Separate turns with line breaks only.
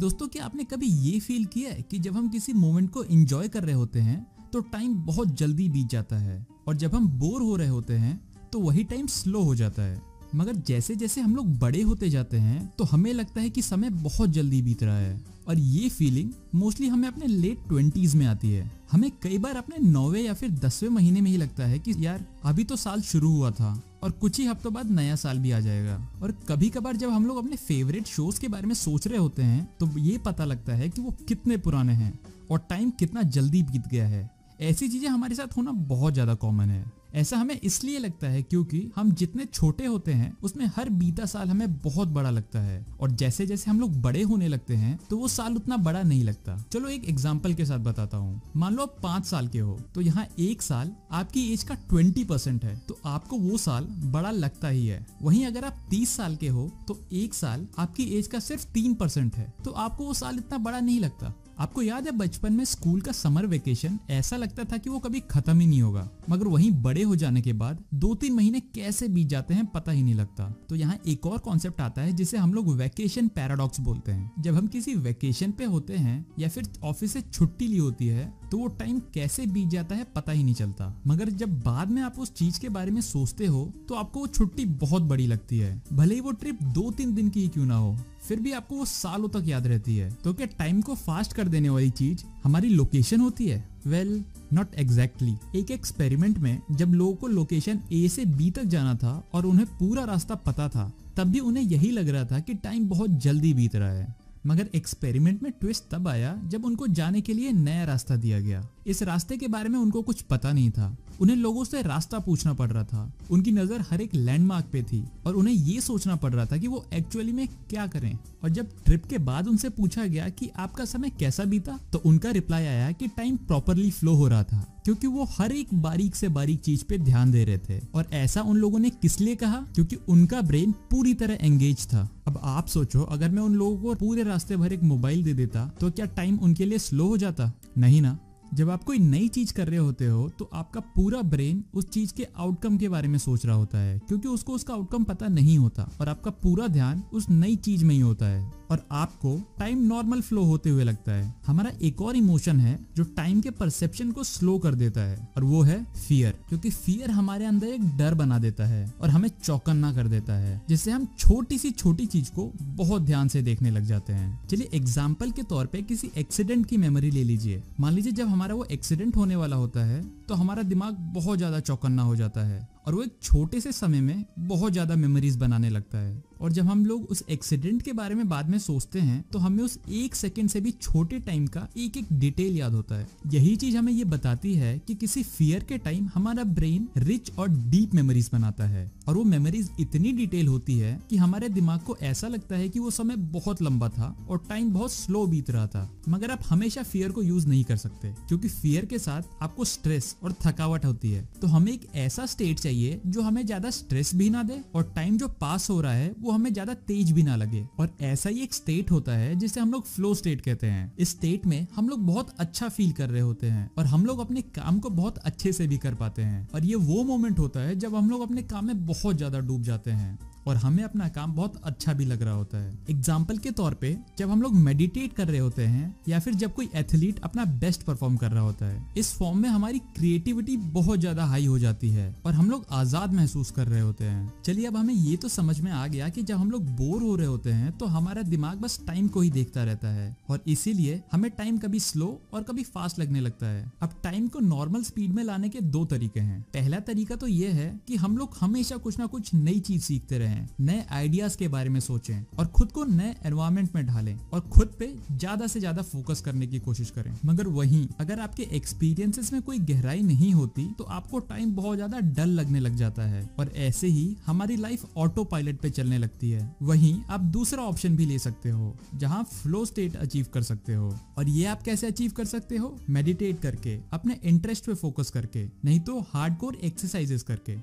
दोस्तों, क्या आपने कभी ये फील किया है कि जब हम किसी मोमेंट को इंजॉय कर रहे होते हैं तो टाइम बहुत जल्दी बीत जाता है? और जब हम बोर हो रहे होते हैं तो वही टाइम स्लो हो जाता है। मगर जैसे जैसे हम लोग बड़े होते जाते हैं तो हमें लगता है कि समय बहुत जल्दी बीत रहा है। और ये फीलिंग मोस्टली हमें अपने लेट ट्वेंटीज में आती है। हमें कई बार अपने नौवे या फिर दसवें महीने में ही लगता है कि यार, अभी तो साल शुरू हुआ था और कुछ ही हफ्तों बाद नया साल भी आ जाएगा। और कभी कभार जब हम लोग अपने फेवरेट शोज़ के बारे में सोच रहे होते हैं तो ये पता लगता है कि वो कितने पुराने हैं और टाइम कितना जल्दी बीत गया है। ऐसी चीज़ें हमारे साथ होना बहुत ज़्यादा कॉमन है। ऐसा हमें इसलिए लगता है क्योंकि हम जितने छोटे होते हैं, उसमें हर बीता साल हमें बहुत बड़ा लगता है। और जैसे जैसे हम लोग बड़े होने लगते हैं तो वो साल उतना बड़ा नहीं लगता। चलो एक एग्ज़ाम्पल के साथ बताता हूँ। मान लो आप पाँच साल के हो तो यहाँ एक साल आपकी एज का ट्वेंटी परसेंट है तो आपको वो साल बड़ा लगता ही है। वहीं अगर आप तीस साल के हो तो एक साल आपकी एज का सिर्फ़ तीन परसेंट है तो आपको वो साल इतना बड़ा नहीं लगता। आपको याद है बचपन में स्कूल का समर वेकेशन? ऐसा लगता था कि वो कभी खत्म ही नहीं होगा। मगर वहीं बड़े हो जाने के बाद दो तीन महीने कैसे बीत जाते हैं पता ही नहीं लगता। तो यहाँ एक और कॉन्सेप्ट आता है जिसे हम लोग वेकेशन पैराडॉक्स बोलते हैं। जब हम किसी वेकेशन पे होते हैं या फिर ऑफ़िस से छुट्टी ली होती है तो वो टाइम कैसे बीत जाता है पता ही नहीं चलता। मगर जब बाद में आप उस चीज़ के बारे में सोचते हो तो आपको वो छुट्टी बहुत बड़ी लगती है। भले ही वो ट्रिप दो तीन दिन की ही क्यों ना हो, फिर भी आपको वो सालों तक याद रहती है। तो क्या टाइम को फास्ट कर देने वाली चीज़ हमारी लोकेशन होती है? वेल नॉट एग्जैक्टली एक एक्सपेरिमेंट में जब लोगों को लोकेशन ए से बी तक जाना था और उन्हें पूरा रास्ता पता था, तब भी उन्हें यही लग रहा था कि टाइम बहुत जल्दी बीत रहा है। मगर एक्सपेरिमेंट में ट्विस्ट तब आया जब उनको जाने के लिए नया रास्ता दिया गया। इस रास्ते के बारे में उनको कुछ पता नहीं था। उन्हें लोगों से रास्ता पूछना पड़ रहा था। उनकी नज़र हर एक लैंडमार्क पे थी और उन्हें ये सोचना पड़ रहा था कि वो एक्चुअली में क्या करें। और जब ट्रिप के बाद उनसे पूछा गया कि आपका समय कैसा बीता तो उनका रिप्लाई आया कि टाइम प्रॉपरली फ्लो हो रहा था, क्योंकि वो हर एक बारीक से बारीक चीज़ पे ध्यान दे रहे थे। और ऐसा उन लोगों ने किस लिए कहा? क्योंकि उनका ब्रेन पूरी तरह एंगेज था। अब आप सोचो, अगर मैं उन लोगों को पूरे रास्ते भर एक मोबाइल दे देता तो क्या टाइम उनके लिए स्लो हो जाता? नहीं ना। जब आप कोई नई चीज़ कर रहे होते हो तो आपका पूरा ब्रेन उस चीज़ के आउटकम के बारे में सोच रहा होता है, क्योंकि उसको उसका आउटकम पता नहीं होता और आपका पूरा ध्यान उस नई चीज़ में ही होता है। और आपको टाइम नॉर्मल फ्लो होते हुए लगता है। हमारा एक और इमोशन है जो टाइम के परसेप्शन को स्लो कर देता है, और वो है फियर क्योंकि फियर हमारे अंदर एक डर बना देता है और हमें चौकन्ना कर देता है, जिससे हम छोटी सी छोटी चीज़ को बहुत ध्यान से देखने लग जाते हैं। चलिए एग्ज़ाम्पल के तौर पे किसी एक्सीडेंट की मेमोरी ले लीजिए। मान लीजिए जब हमारा वो एक्सीडेंट होने वाला होता है तो हमारा दिमाग बहुत ज़्यादा चौकन्ना हो जाता है और वो एक छोटे से समय में बहुत ज़्यादा मेमोरीज बनाने लगता है। और जब हम लोग उस एक्सीडेंट के बारे में बाद में सोचते हैं तो हमें उस एक सेकंड से भी छोटे टाइम का एक एक डिटेल याद होता है। यही चीज़ हमें ये बताती है कि किसी फियर के टाइम हमारा ब्रेन रिच और डीप मेमोरीज बनाता है। और वो मेमोरीज इतनी डिटेल होती है कि हमारे दिमाग को ऐसा लगता है कि वो समय बहुत लंबा था और टाइम बहुत स्लो बीत रहा था। मगर आप हमेशा फियर को यूज़ नहीं कर सकते, क्योंकि फियर के साथ आपको स्ट्रेस और थकावट होती है। तो हमें एक ऐसा स्टेट चाहिए जो हमें ज़्यादा स्ट्रेस भी ना दे और टाइम जो पास हो रहा है, वो हमें ज़्यादा तेज भी ना लगे। और ऐसा ही एक स्टेट होता है, जिसे हम लोग फ्लो स्टेट कहते हैं। इस स्टेट में हम लोग बहुत अच्छा फील कर रहे होते हैं और हम लोग अपने काम को बहुत अच्छे से भी कर पाते हैं। और ये वो मोमेंट होता है, जब हम लोग अपने काम में बहुत ज़्यादा डूब जाते हैं। और हमें अपना काम बहुत अच्छा भी लग रहा होता है। एग्ज़ाम्पल के तौर पे, जब हम लोग मेडिटेट कर रहे होते हैं, या फिर जब कोई एथलीट अपना बेस्ट परफॉर्म कर रहा होता है, इस फॉर्म में हमारी क्रिएटिविटी बहुत ज़्यादा हाई हो जाती है और हम लोग आज़ाद महसूस कर रहे होते हैं। चलिए अब हमें ये तो समझ में आ गया कि जब हम लोग बोर हो रहे होते हैं तो हमारा दिमाग बस टाइम को ही देखता रहता है और इसीलिए हमें टाइम कभी स्लो और कभी फास्ट लगने लगता है। अब टाइम को नॉर्मल स्पीड में लाने के दो तरीके हैं। पहला तरीका तो ये है कि हम लोग हमेशा कुछ ना कुछ नई चीज़ सीखते रहे। नए आइडियाज़ के बारे में सोचें और खुद को नए एनवायरमेंट में ढालें और खुद पे ज़्यादा से ज़्यादा फोकस करने की कोशिश करें। मगर वहीं, अगर आपके एक्सपीरियंसेस में कोई गहराई नहीं होती तो आपको टाइम बहुत ज़्यादा डल लगने लग जाता है और ऐसे ही हमारी लाइफ ऑटो पायलट पे चलने लगती है। वहीं, आप दूसरा ऑप्शन भी ले सकते हो, जहाँ फ्लो स्टेट अचीव कर सकते हो। और ये आप कैसे अचीव कर सकते हो? मेडिटेट करके, अपने इंटरेस्ट पे फोकस करके, नहीं तो हार्ड कोर एक्सरसाइजेस करके।